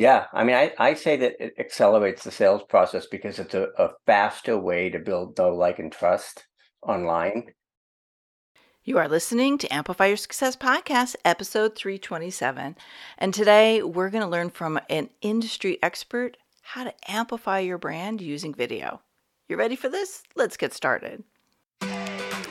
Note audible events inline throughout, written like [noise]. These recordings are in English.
Yeah, I mean, I, I say that it accelerates the sales process because it's a, a faster way to build know, like, and trust online. You are listening to Amplify Your Success Podcast, episode 327. And today we're going to learn from an industry expert how to amplify your brand using video. You ready for this? Let's get started.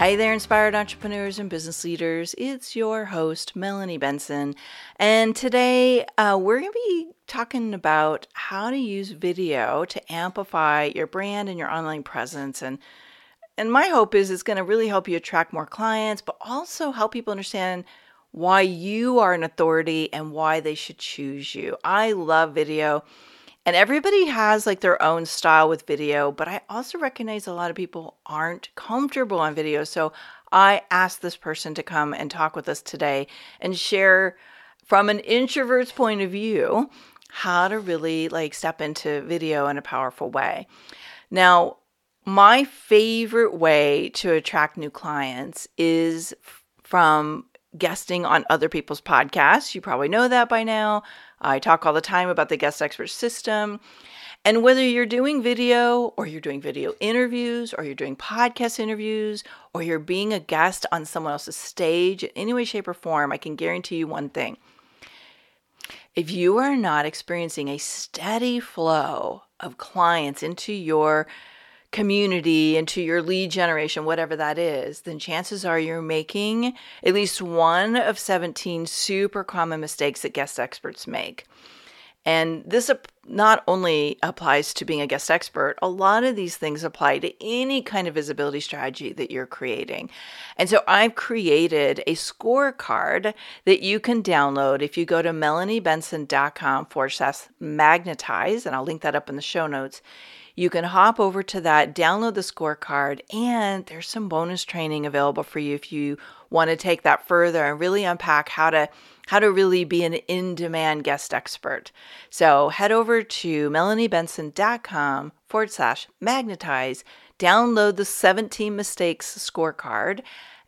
Hey there, inspired entrepreneurs and business leaders. It's your host, Melanie Benson. And today uh, we're going to be talking about how to use video to amplify your brand and your online presence. And, and my hope is it's going to really help you attract more clients, but also help people understand why you are an authority and why they should choose you. I love video. And everybody has like their own style with video, but I also recognize a lot of people aren't comfortable on video. So I asked this person to come and talk with us today and share from an introvert's point of view how to really like step into video in a powerful way. Now, my favorite way to attract new clients is from guesting on other people's podcasts. You probably know that by now. I talk all the time about the guest expert system. And whether you're doing video or you're doing video interviews or you're doing podcast interviews or you're being a guest on someone else's stage in any way, shape, or form, I can guarantee you one thing. If you are not experiencing a steady flow of clients into your community, into your lead generation, whatever that is, then chances are you're making at least one of 17 super common mistakes that guest experts make. And this not only applies to being a guest expert, a lot of these things apply to any kind of visibility strategy that you're creating. And so I've created a scorecard that you can download if you go to melaniebenson.com forward slash magnetize, and I'll link that up in the show notes you can hop over to that, download the scorecard, and there's some bonus training available for you if you want to take that further and really unpack how to how to really be an in-demand guest expert. So head over to melaniebenson.com forward slash magnetize, download the 17 mistakes scorecard,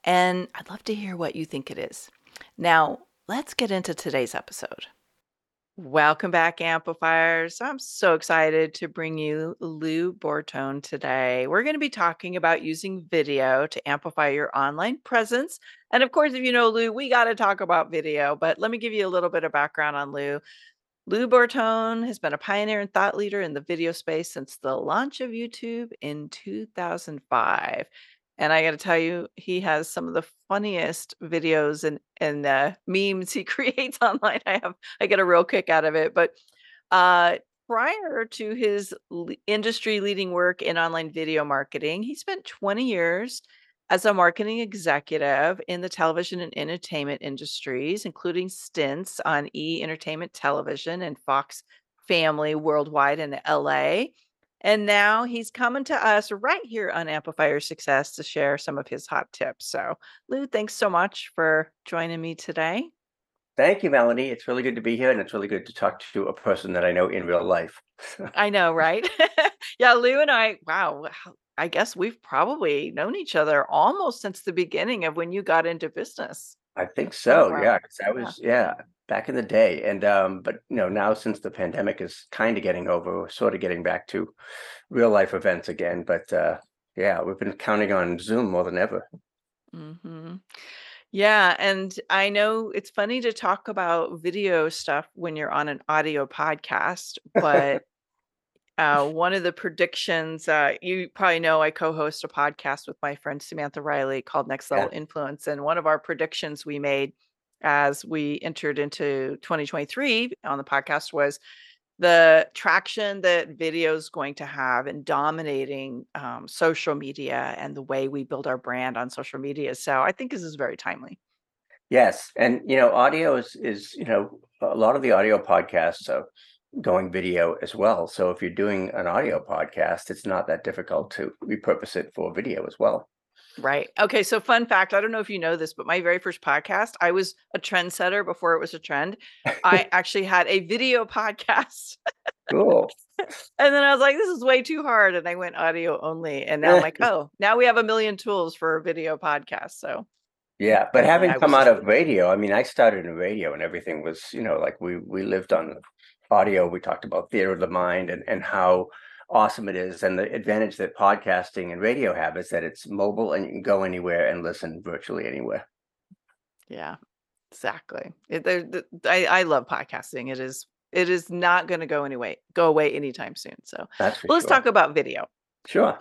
and I'd love to hear what you think it is. Now, let's get into today's episode. Welcome back, amplifiers. I'm so excited to bring you Lou Bortone today. We're going to be talking about using video to amplify your online presence. And of course, if you know Lou, we got to talk about video, but let me give you a little bit of background on Lou. Lou Bortone has been a pioneer and thought leader in the video space since the launch of YouTube in 2005. And I got to tell you, he has some of the funniest videos and and uh, memes he [laughs] creates online. I have I get a real kick out of it. But uh, prior to his industry leading work in online video marketing, he spent 20 years as a marketing executive in the television and entertainment industries, including stints on E Entertainment Television and Fox Family Worldwide in LA. And now he's coming to us right here on Amplify Your Success to share some of his hot tips. So, Lou, thanks so much for joining me today. Thank you, Melanie. It's really good to be here, and it's really good to talk to a person that I know in real life. [laughs] I know, right? [laughs] yeah, Lou and I, wow, I guess we've probably known each other almost since the beginning of when you got into business. I think oh, so. Oh, wow. Yeah, I was yeah. yeah back in the day, and um, but you know now since the pandemic is kind of getting over, we're sort of getting back to real life events again. But uh, yeah, we've been counting on Zoom more than ever. Mm-hmm. Yeah, and I know it's funny to talk about video stuff when you're on an audio podcast, but [laughs] uh, one of the predictions uh, you probably know I co-host a podcast with my friend Samantha Riley called Next Level yeah. Influence, and one of our predictions we made as we entered into 2023 on the podcast was the traction that video is going to have in dominating um, social media and the way we build our brand on social media. So I think this is very timely. Yes, and you know, audio is is you know a lot of the audio podcasts. are going video as well. So if you're doing an audio podcast, it's not that difficult to repurpose it for video as well. Right. Okay. So, fun fact I don't know if you know this, but my very first podcast, I was a trendsetter before it was a trend. I [laughs] actually had a video [laughs] podcast. cool. and then I was like, this is way too hard. And I went audio only. And now I'm like, [laughs] oh, now we have a million tools for a video podcast. So, yeah. But having come out of radio, I mean, I started in radio and everything was, you know, like we we lived on audio. We talked about theater of the mind and, and how awesome it is and the advantage that podcasting and radio have is that it's mobile and you can go anywhere and listen virtually anywhere. Yeah exactly. It, I, I love podcasting. It is it is not going to go anyway go away anytime soon so well, let's talk about video. Sure.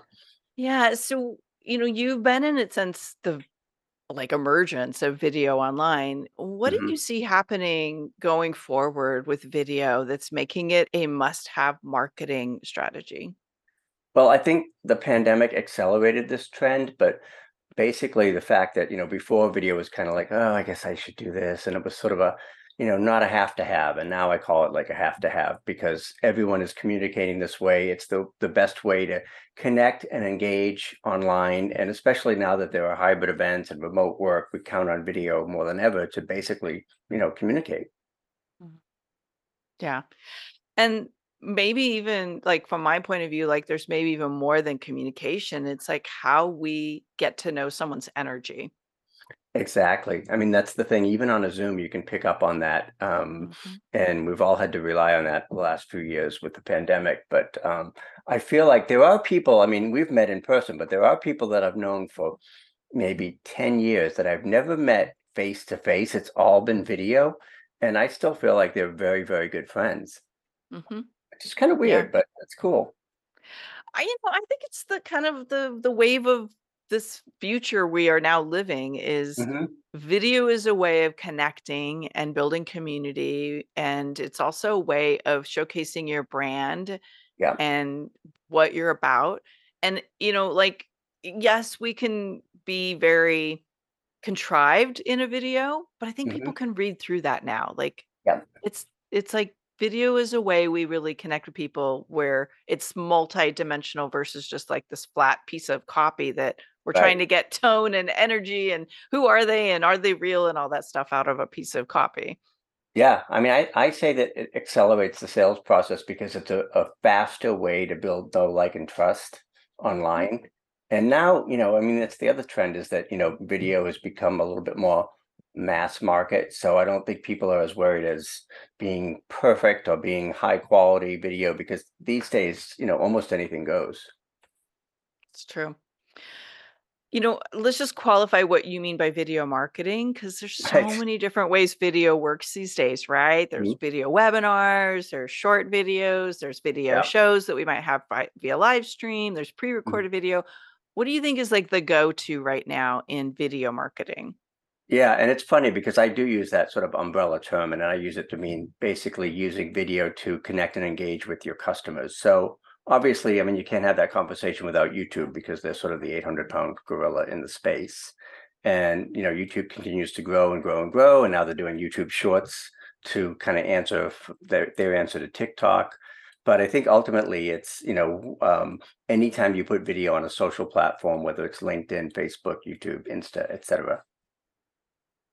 Yeah so you know you've been in it since the like emergence of video online. What mm-hmm. do you see happening going forward with video that's making it a must have marketing strategy? Well, I think the pandemic accelerated this trend, but basically the fact that, you know, before video was kind of like, oh, I guess I should do this. And it was sort of a, you know, not a have to have. And now I call it like a have to have because everyone is communicating this way. It's the, the best way to connect and engage online. And especially now that there are hybrid events and remote work, we count on video more than ever to basically, you know, communicate. Mm-hmm. Yeah. And maybe even like from my point of view, like there's maybe even more than communication. It's like how we get to know someone's energy Exactly. I mean, that's the thing. Even on a Zoom, you can pick up on that. Um, hmm and we've all had to rely on that the last few years with the pandemic. But um, I feel like there are people, I mean, we've met in person, but there are people that I've known for maybe 10 years that I've never met face to face. It's all been video. And I still feel like they're very, very good friends. hmm It's kind of Yeah. weird, but it's cool. I you know, I think it's the kind of the the wave of this future we are now living is hmm video is a way of connecting and building community and it's also a way of showcasing your brand Yeah. and what you're about and you know like yes we can be very contrived in a video but i think hmm people can read through that now like Yeah. it's it's like video is a way we really connect with people where it's multi-dimensional versus just like this flat piece of copy that we're trying to get tone and energy and who are they and are they real and all that stuff out of a piece of copy. Yeah, I mean, I, I say that it accelerates the sales process because it's a, a faster way to build know, like, and trust mm-hmm. online. And now, you know, I mean, that's the other trend is that, you know, video has become a little bit more mass market. So I don't think people are as worried as being perfect or being high quality video because these days, you know, almost anything goes. It's true. You know, let's just qualify what you mean by video marketing because there's so Right. many different ways video works these days, right? There's Mhm. video webinars, there's short videos, there's video Yeah. shows that we might have vi- via live stream, there's Mhm. pre-recorded video. What do you think is like the go-to right now in video marketing? Yeah, and it's funny because I do use that sort of umbrella term, and I use it to mean basically using video to connect and engage with your customers. So obviously, I mean, you can't have that conversation without YouTube because they're sort of the 800 pound gorilla in the space. And, you know, YouTube continues to grow and grow and grow. And now they're doing YouTube shorts to kind of answer their, their answer to TikTok. But I think ultimately it's, you know, um, anytime you put video on a social platform, whether it's LinkedIn, Facebook, YouTube, Insta, etc.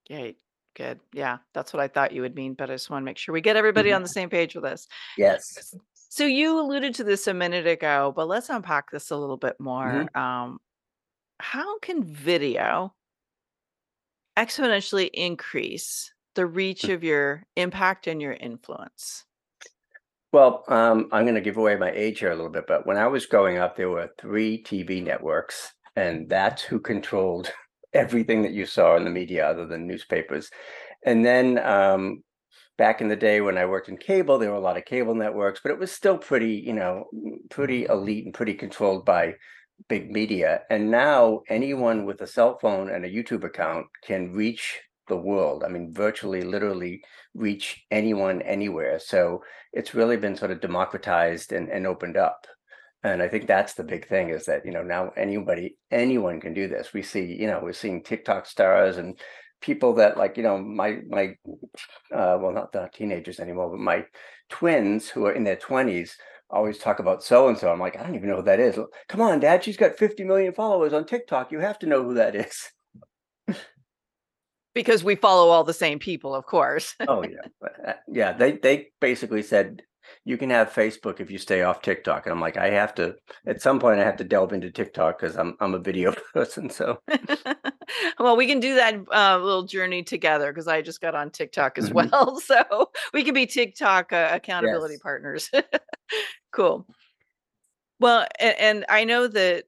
Great. good. Yeah, that's what I thought you would mean, but I just want to make sure we get everybody Mhm. on the same page with this. Yes. So you alluded to this a minute ago, but let's unpack this a little bit more. Mhm. Um, how can video exponentially increase the reach of your impact and your influence? Well, um, I'm going to give away my age here a little bit, but when I was growing up, there were three TV networks, and that's who controlled [laughs] everything that you saw in the media other than newspapers. And then um, back in the day when I worked in cable, there were a lot of cable networks, but it was still pretty, you know, pretty mm-hmm. elite and pretty controlled by big media. And now anyone with a cell phone and a YouTube account can reach the world. I mean, virtually, literally reach anyone anywhere. So it's really been sort of democratized and, and opened up. And I think that's the big thing is that, you know, now anybody, anyone can do this. We see, you know, we're seeing TikTok stars and people that like, you know, my my uh well not the teenagers anymore, but my twins who are in their 20s always talk about so and so. I'm like, I don't even know who that is. Come on, dad, she's got 50 million followers on TikTok. You have to know who that is. because we follow all the same people, of course. [laughs] oh yeah. Uh, yeah, they they basically said you can have Facebook if you stay off TikTok. And I'm like, I have to at some point I have to delve into TikTok because I'm I'm a video [laughs] person. So [laughs] well, we can do that uh, little journey together because I just got on TikTok as Mhm. well. [laughs] So we can be TikTok uh, accountability yes. partners. [laughs] cool. Well, and, and I know that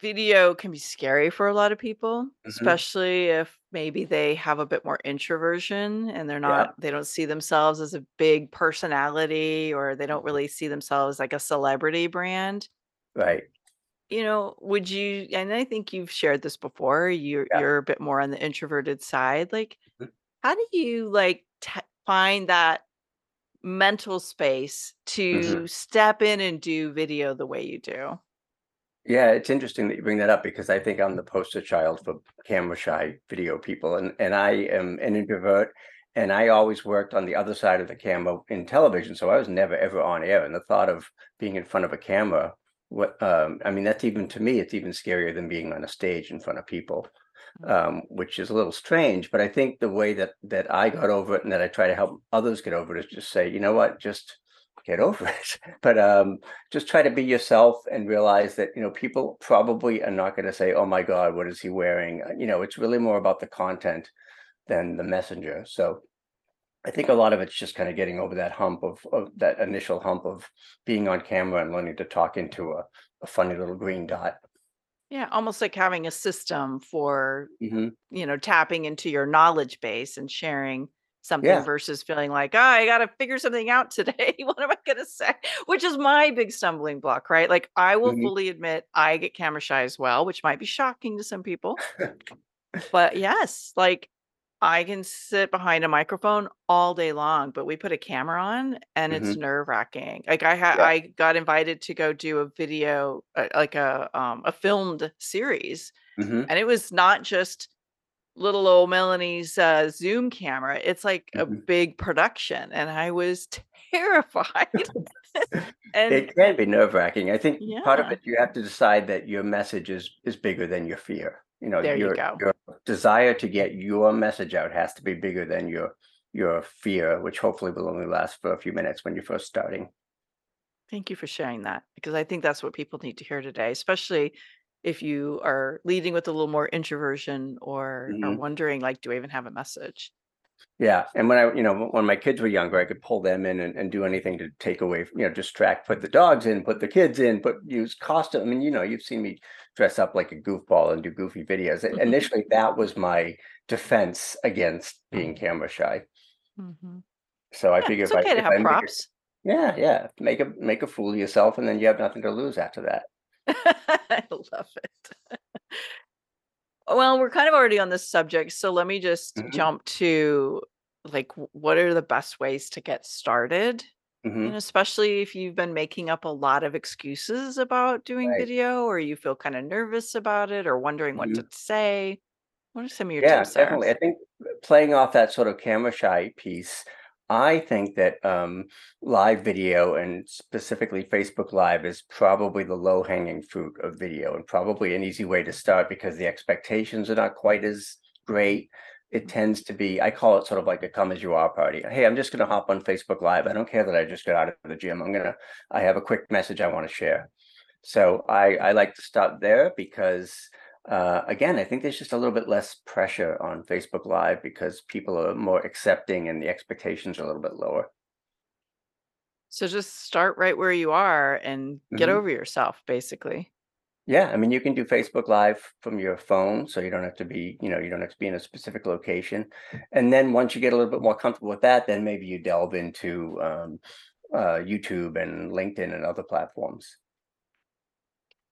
video can be scary for a lot of people, hmm especially if maybe they have a bit more introversion and they're Yeah, not, they don't see themselves as a big personality or they don't really see themselves like a celebrity brand. right. You know, would you, and I think you've shared this before, you're Yeah. you're a bit more on the introverted side. Like, Mhm. how do you like t- find that mental space Mhm. to step in and do video the way you do? Yeah, it's interesting that you bring that up because I think I'm the poster child for camera shy video people, and and I am an introvert, and I always worked on the other side of the camera in television, so I was never ever on air. And the thought of being in front of a camera, what um, I mean, that's even to me, it's even scarier than being on a stage in front of people, um, which is a little strange. But I think the way that that I got over it and that I try to help others get over it is just say, you know what, just get [laughs] over it. But um, just try to be yourself and realize that you know people probably are not going to say oh my god what is he wearing Uh, you know it's really more about the content than the messenger so i think a lot of it's just kind of getting over that hump of, of that initial hump of being on camera and learning to talk into a, a funny little green dot Yeah, almost like having a system for, hmm you know, tapping into your knowledge base and sharing something yeah versus feeling like, oh, I got to figure something out today. [laughs] what am I going to say? Which is my big stumbling block, right? Like, I will hmm fully admit I get camera shy as well, which might be shocking to some people. [laughs] But yes, like I can sit behind a microphone all day long, but we put a camera on and it's hmm nerve wracking. Like I had, yeah I got invited to go do a video, uh, like a um a filmed series, hmm and it was not just little old Melanie's uh, Zoom camera. It's like a hmm big production, and I was [laughs] terrified. [laughs] and it can be nerve wracking i think part of it you have to decide that your message is is bigger than your fear you know there you your go. your desire to get your message out has to be bigger than your your fear which hopefully will only last for a few minutes when you're first starting Thank you for sharing that because I think that's what people need to hear today, especially if you are leading with a little more introversion or are Mhm. wondering, like, do I even have a message? Yeah and when i you know when my kids were younger i could pull them in and, and do anything to take away you know distract put the dogs in put the kids in put use costume i mean you know you've seen me dress up like a goofball and do goofy videos I- initially that was my defense against being camera shy Mm-hmm. So I Yeah, figure it's if I okay to have I it props. yeah, yeah, make a make a fool of yourself, and then you have nothing to lose after that. [laughs] I love it. [laughs] Well, we're kind of already on this subject, so let me just Mhm, jump to like, what are the best ways to get started? You know, mhm, especially if you've been making up a lot of excuses about doing right, video, or you feel kind of nervous about it, or wondering what to say. What are some of your Yeah, tips there? definitely. I think playing off that sort of camera shy piece, I think that um, live video and specifically Facebook Live is probably the low hanging fruit of video and probably an easy way to start because the expectations are not quite as great. It tends to be, I call it sort of like a come as you are party. Hey, I'm just going to hop on Facebook Live. I don't care that I just got out of the gym. I'm going to, I have a quick message I want to share. So I, I like to start there because uh, again, I think there's just a little bit less pressure on Facebook Live because people are more accepting and the expectations are a little bit lower. So just start right where you are and get hmm over yourself, basically. Yeah, I mean, you can do Facebook Live from your phone, so you don't have to be, you know, you don't have to be in a specific location. And then once you get a little bit more comfortable with that, then maybe you delve into um, uh, YouTube and LinkedIn and other platforms.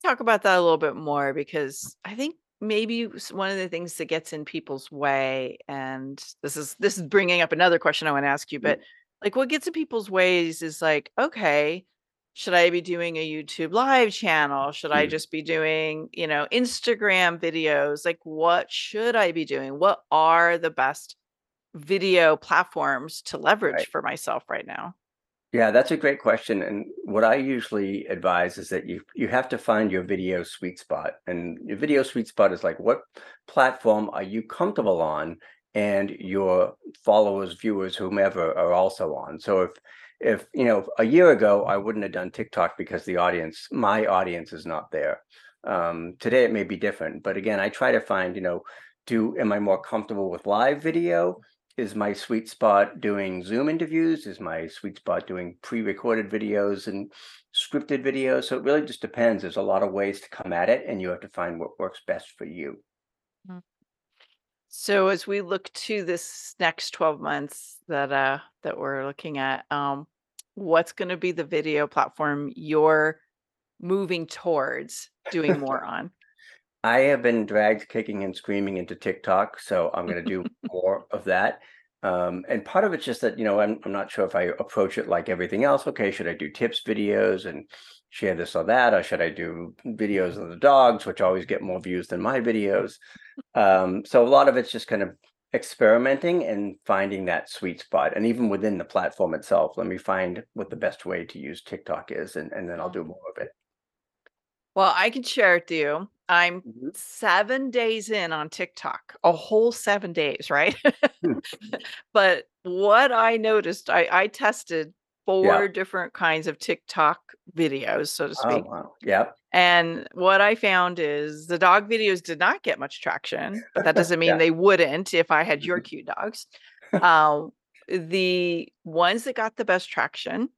Talk about that a little bit more because I think maybe one of the things that gets in people's way, and this is this is bringing up another question I want to ask you, Mm, but like what gets in people's ways is like, okay, should I be doing a YouTube live channel? Should I Mm. just be doing, you know, Instagram videos? Like, what should I be doing? What are the best video platforms to leverage Right. for myself right now? Yeah, that's a great question. And what I usually advise is that you you have to find your video sweet spot. And your video sweet spot is like what platform are you comfortable on and your followers, viewers, whomever are also on. So if if you know a year ago I wouldn't have done TikTok because the audience, my audience is not there. Um, today it may be different, but again, I try to find, you know, do am I more comfortable with live video? Is my sweet spot doing Zoom interviews? Is my sweet spot doing pre-recorded videos and scripted videos? So it really just depends. There's a lot of ways to come at it, and you have to find what works best for you. Mm. So as we look to this next 12 months that uh that we're looking at, um, what's going to be the video platform you're moving towards doing [laughs] more on? I have been dragged kicking and screaming into TikTok, so I'm going to do [laughs] more of that. Um, and part of it's just that, you know, I'm, I'm not sure if I approach it like everything else. Okay, should I do tips videos and share this or that? Or should I do videos of the dogs, which always get more views than my videos? Um, so a lot of it's just kind of experimenting and finding that sweet spot. And even within the platform itself, let me find what the best way to use TikTok is, and, and then I'll do more of it. Well, I can share it to you. I'm Mhm. 7 days in on TikTok, a whole 7 days, right? Hmm. [laughs] But what I noticed, I I tested Yeah. 4 different kinds of TikTok videos, so to speak. Oh, speak. wow. Yep. And what I found is the dog videos did not get much traction, but that [laughs] doesn't mean Yeah. they wouldn't if I had your Mhm. cute dogs. Um, [laughs] the ones that got the best traction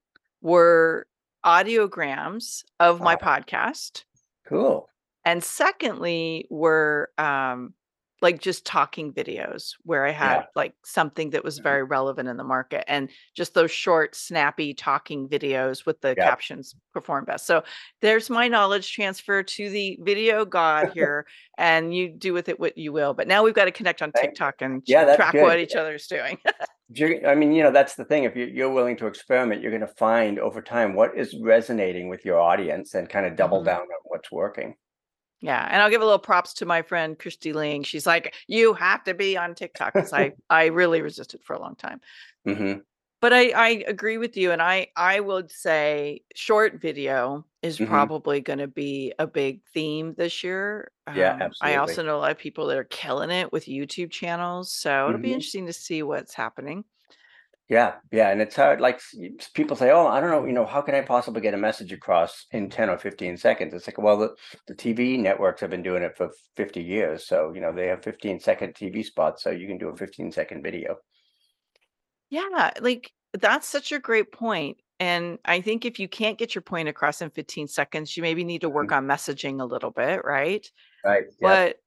were audiograms of my Oh, podcast. Cool. And secondly, were um, like just talking videos where I had Yeah. like something that was Mhm. very relevant in the market and just those short, snappy talking videos with the captions perform best. So there's my knowledge transfer to the video god [laughs] here, and you do with it what you will. But now we've got to connect on TikTok and Yeah, track good. what each other's doing. [laughs] I mean, you know, that's the thing. If you, you're willing to experiment, you're going to find over time what is resonating with your audience and kind of double Mhm. down on what's working. Yeah, and I'll give a little props to my friend Christy Ling. She's like, "You have to be on TikTok," because I [laughs] I really resisted for a long time. hmm But I I agree with you, and I I would say short video is hmm probably going to be a big theme this year. Yeah, Um, I also know a lot of people that are killing it with YouTube channels, so it'll be hmm interesting to see what's happening. Yeah, yeah, and it's hard. Like s- y- s- people say, "Oh, I don't know, you know, how can I possibly get a message across in ten or fifteen seconds?" It's like, well, the, the TV networks have been doing it for fifty years, so you know they have fifteen second TV spots, so you can do a fifteen second video. Yeah, like that's such a great point. And I think if you can't get your point across in 15 seconds, you maybe need to work Mhm. on messaging a little bit, right? Right. Yep. But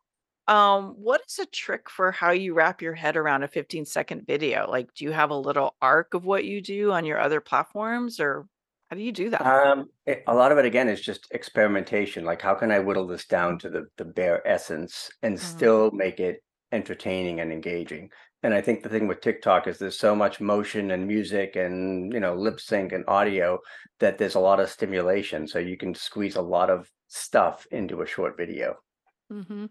um, what is a trick for how you wrap your head around a 15 second video? Like, do you have a little arc of what you do on your other platforms, or how do you do that? Um, it, a lot of it again is just experimentation. Like, how can I whittle this down to the the bare essence and Mm, still make it entertaining and engaging? And I think the thing with TikTok is there's so much motion and music and you know lip sync and audio that there's a lot of stimulation. So you can squeeze a lot of stuff into a short video. mhm.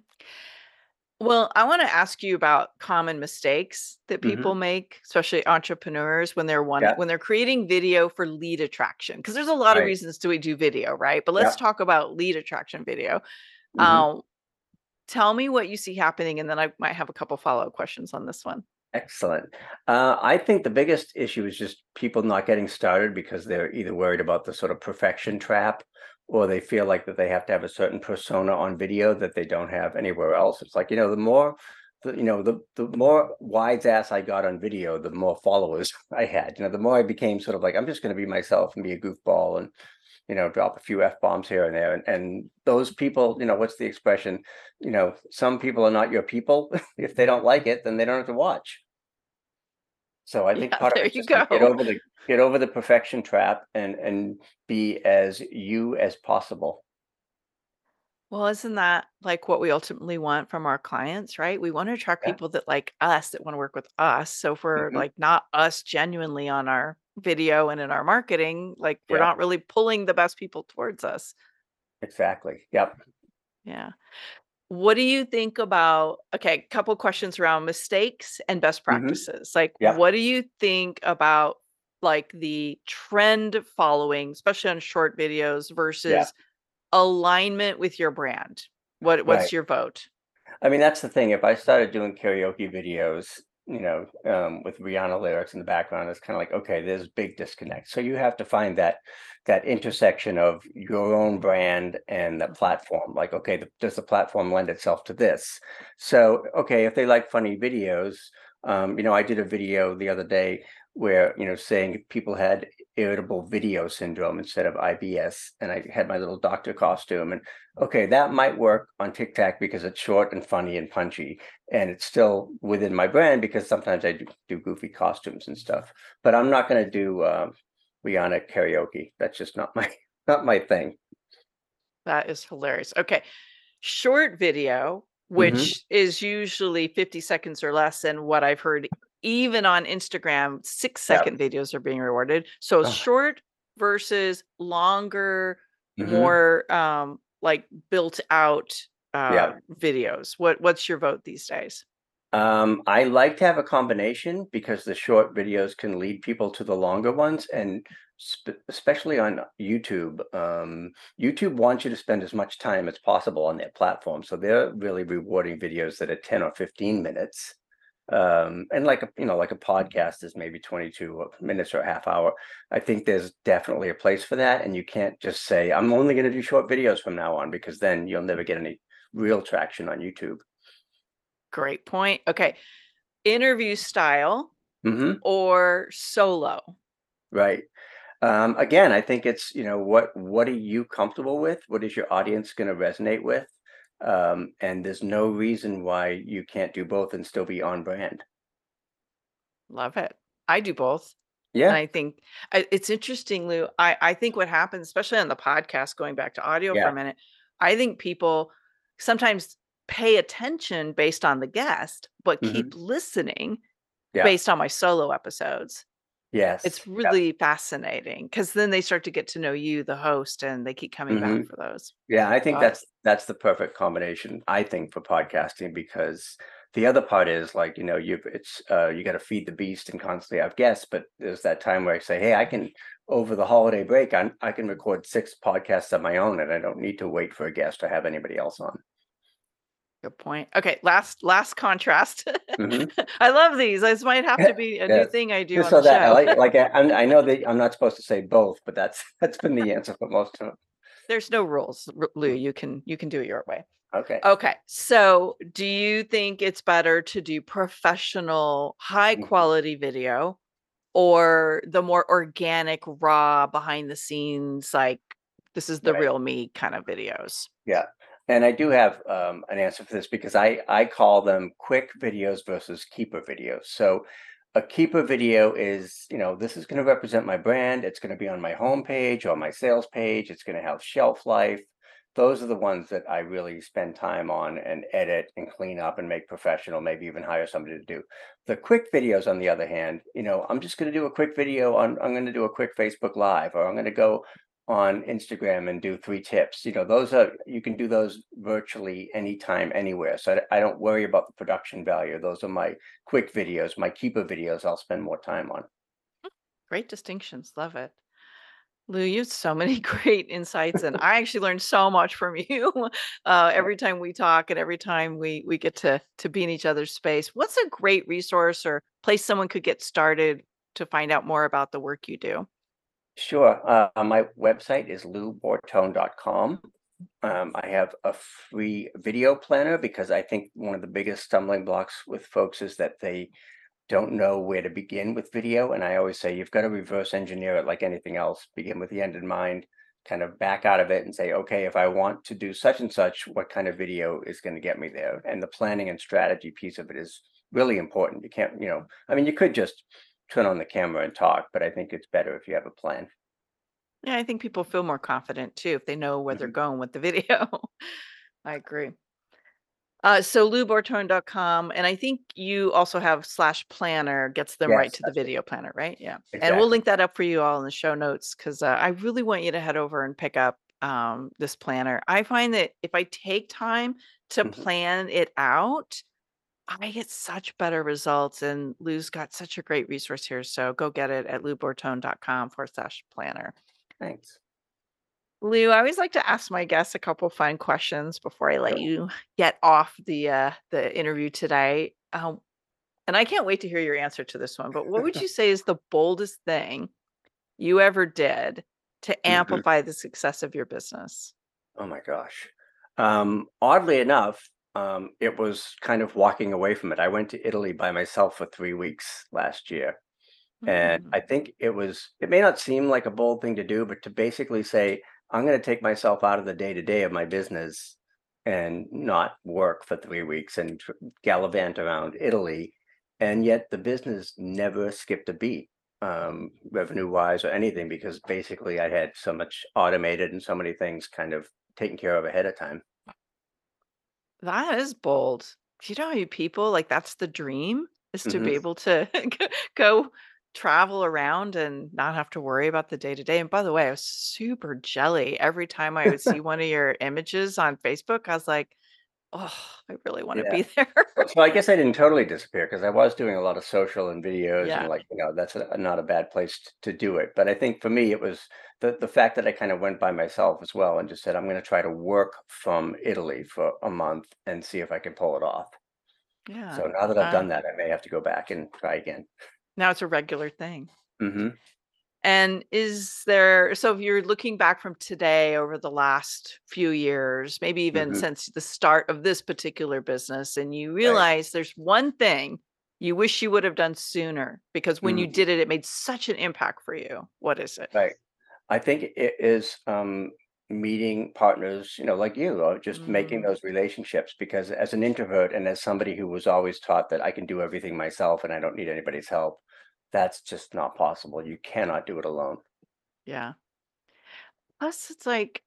Well, I want to ask you about common mistakes that people make, especially entrepreneurs when they're one Yeah. when they're creating video for lead attraction. Because there's a lot of Right. reasons to do video, right? But let's Yeah. talk about lead attraction video. hmm Um, tell me what you see happening, and then I might have a couple follow-up questions on this one. Excellent. Uh, I think the biggest issue is just people not getting started because they're either worried about the sort of perfection trap or they feel like that they have to have a certain persona on video that they don't have anywhere else. It's like, you know, the more the, you know, the the more wise ass I got on video, the more followers [laughs] I had. You know, the more I became sort of like, I'm just going to be myself and be a goofball and, you know, drop a few F bombs here and there. And, and those people, you know, what's the expression? You know, some people are not your people. [laughs] if they don't like it, then they don't have to watch. So I think Yeah, part of you just like get over the get over the perfection trap and and be as you as possible. Well, isn't that like what we ultimately want from our clients, right? We want to attract Yeah. people that like us, that want to work with us. So if we're Mhm. like not us genuinely on our video and in our marketing, like we're Yeah, not really pulling the best people towards us. exactly. Yep. Yeah. What do you think about okay, couple questions around mistakes and best Mhm. practices. Like Yep. what do you think about like the trend following, especially on short videos Yeah. versus alignment with your brand? What Right. what's your vote? I mean, that's the thing. If I started doing karaoke videos, you know, um, with Rihanna lyrics in the background, it's kind of like, okay, there's big disconnect. So you have to find that that intersection of your own brand and the platform. Like, okay, the, does the platform lend itself to this? So, okay, if they like funny videos, um, you know, I did a video the other day where you know saying people had irritable video syndrome instead of IBS, and I had my little doctor costume, and okay, that might work on TikTok because it's short and funny and punchy, and it's still within my brand because sometimes I do, do goofy costumes and stuff. But I'm not going to do um, Rihanna karaoke. That's just not my [laughs] not my thing. That is hilarious. Okay. Short video, hmm which is usually 50 seconds or less, and what I've heard even on Instagram, Yeah. six-second videos are being rewarded. So Uh, short versus longer, hmm more, um, like, built out, uh, Yeah. videos. What what's your vote these days? Um, I like to have a combination because the short videos can lead people to the longer ones, and sp especially on YouTube. Um, YouTube wants you to spend as much time as possible on their platform, so they're really rewarding videos that are 10 or 15 minutes. Um, and like a you know, like a podcast is maybe 22 minutes or a half hour. I think there's definitely a place for that, and you can't just say, "I'm only gonna do short videos from now on," because then you'll never get any real traction on YouTube. Great point. Okay. Interview style Mhm. or solo? Right. Um, again, I think it's, you know, what what are you comfortable with? What is your audience going to resonate with? Um, and there's no reason why you can't do both and still be on brand. Love it. I do both. And Yeah, I think I it's interesting, Lou, I I think what happens, especially on the podcast, going back to audio for a minute, I think people sometimes pay attention based on the guest, but hmm keep listening yeah, based on my solo episodes. yes, It's yeah, really fascinating because then they start to get to know you, the host, and they keep coming hmm back for those. yeah. I think Uh, that's that's the perfect combination. I think for podcasting because the other part is like you know you it's uh, you got to feed the beast and constantly have guests. But there's that time where I say, hey, I can over the holiday break, I I can record six podcasts of my own, and I don't need to wait for a guest to have anybody else on. good point. Okay, last last contrast. Mhm. [laughs] I love these. This might have to [laughs] be a new thing I do so that I like like, [laughs] I I'm know that I'm not supposed to say both, but that's that's been the answer for most of 'em. There's no rules, Lou, Mm, you can you can do it your way. okay. Okay, so do you think it's better to do professional, high Mhm. quality video or the more organic, raw, behind the scenes, like, this is the Right. real me kind of videos? Yeah. And I do have, um, an answer for this because I I call them quick videos versus keeper videos. So, a keeper video is, you know, this is gonna represent my brand, it's gonna be on my homepage or my sales page, it's gonna have shelf life. Those are the ones that I really spend time on and edit and clean up and make professional, maybe even hire somebody to do. The quick videos, on the other hand, you know, I'm just gonna do a quick video on I'm gonna do a quick Facebook Live, or I'm gonna go on Instagram and do 3 tips. You know, those are you can do those virtually anytime, anywhere. So I I don't worry about the production value. Those are my quick videos, my keeper videos I'll spend more time on. Great distinctions, love it. Lou, you have so many [laughs] great insights, and I actually learned so much from you [laughs] uh, every time we talk and every time we we get to to be in each other's space. What's a great resource or place someone could get started to find out more about the work you do? Sure. Uh, my website is loubortone.com. Um, I have a free video planner because I think one of the biggest stumbling blocks with folks is that they don't know where to begin with video. And I always say you've got to reverse engineer it like anything else. Begin with the end in mind, kind of back out of it and say, okay, if I want to do such and such, what kind of video is going to get me there? And the planning and strategy piece of it is really important. You can't, you know, I mean, you could just turn on the camera and talk, but I think it's better if you have a plan. Yeah, I think people feel more confident too if they know where they're Mhm. going with the [laughs] video. I agree. Uh, so loubortone.com, and I think you also have slash planner gets them right to the that's it. video planner, right? Yeah. And we'll link that up for you all in the show notes because uh, I really want you to head over and pick up um, this planner. I find that if I take time to Mhm. plan it out, I get such better results. And Lou's got such a great resource here. So go get it at loubortone.com forward slash planner. Thanks. Lou, I always like to ask my guests a couple fun questions before I let Sure. you get off the uh, the interview today. Um, and I can't wait to hear your answer to this one. But what would [laughs] you say is the boldest thing you ever did to Mhm. amplify the success of your business? Oh my gosh. Um, oddly enough, um, it was kind of walking away from it. I went to Italy by myself for three weeks last year. And Mm, I think it was, it may not seem like a bold thing to do, but to basically say, I'm going to take myself out of the day to day of my business and not work for three weeks and tr- gallivant around Italy. And yet the business never skipped a beat, um, revenue wise or anything, because basically I had so much automated and so many things kind of taken care of ahead of time. That is bold. You know how many people like that's the dream is to be mm-hmm. able to [laughs] go travel around and not have to worry about the day to day. And by the way, I was super jelly every time I would see [laughs] one of your images on Facebook. I was like, oh, I really want to Yeah. be [laughs] there. So I guess I didn't totally disappear because I was doing a lot of social and videos yeah. and like, you know, that's a, not a bad place to do it. But I think for me, it was the, the fact that I kind of went by myself as well and just said, I'm going to try to work from Italy for a month and see if I can pull it off. Yeah. So now that I've Uh, done that, I may have to go back and try again. now it's a regular thing. hmm And is there, so if you're looking back from today over the last few years, maybe even hmm since the start of this particular business, and you Right. realize there's one thing you wish you would have done sooner because when you Mm, did it, it made such an impact for you. What is it? right. I think it is um, meeting partners, you know, like you, or just making Mm, those relationships. Because as an introvert and as somebody who was always taught that I can do everything myself and I don't need anybody's help, that's just not possible. You cannot do it alone. yeah. Plus, it's like,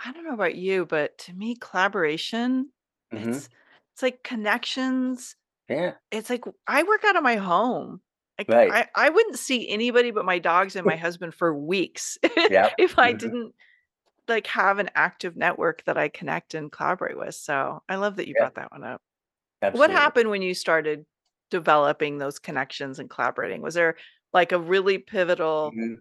I don't know about you, but to me, collaboration, hmm it's it's like connections Yeah, It's like I work out of my home. Like right. I I wouldn't see anybody but my dogs and my [laughs] husband for weeks Yeah. [laughs] if I hmm didn't like have an active network that I connect and collaborate with. So I love that you Yeah, brought that one up. What absolutely. happened when you started developing those connections and collaborating? Was there like a really pivotal Mhm.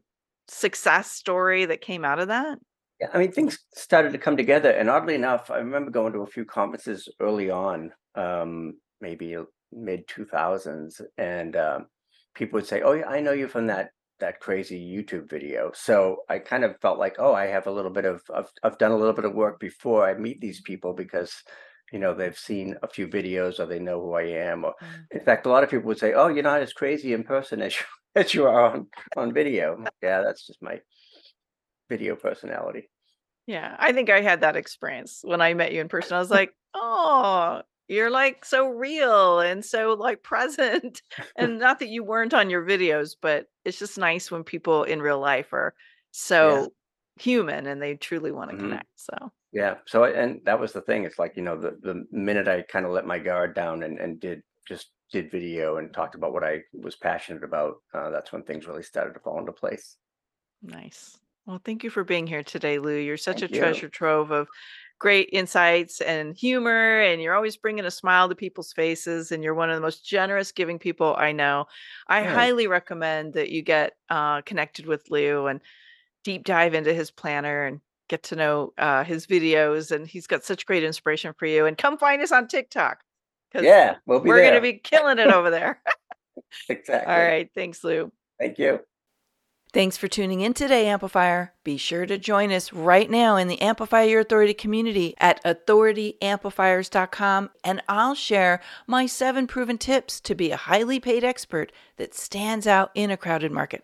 success story that came out of that? Yeah, I mean, things started to come together, and oddly enough, I remember going to a few conferences early on, um, maybe mid two thousands, and um, people would say, "Oh, yeah, I know you from that that crazy YouTube video." So I kind of felt like, "Oh, I have a little bit of I've, I've done a little bit of work before I meet these people because, you know, they've seen a few videos or they know who I am." Or Mm. in fact, a lot of people would say, "Oh, you're not as crazy in person as [laughs] you as you are on on video." Yeah, that's just my video personality. Yeah, I think I had that experience when I met you in person. I was like, "Oh, you're like so real and so like present." [laughs] And not that you weren't on your videos, but it's just nice when people in real life are Yeah. so human and they truly want to hmm connect. So, Yeah. So, I- and that was the thing. It's like, you know, the, the minute I kind of let my guard down and, and did just did video and talked about what I was passionate about, uh, that's when things really started to fall into place. nice. Well, thank you for being here today, Lou. You're such a Thank you. treasure trove of great insights and humor, and you're always bringing a smile to people's faces. And you're one of the most generous, giving people I know. I highly recommend that you get uh, connected with Lou and deep dive into his planner and get to know uh, his videos. And he's got such great inspiration for you. And come find us on TikTok because Yeah, we'll be we're going to be killing it over there. [laughs] All Exactly. right. Thanks, Lou. Thank you. Thanks for tuning in today, Amplifier. Be sure to join us right now in the Amplify Your Authority community at authorityamplifiers.com, and I'll share my seven proven tips to be a highly paid expert that stands out in a crowded market.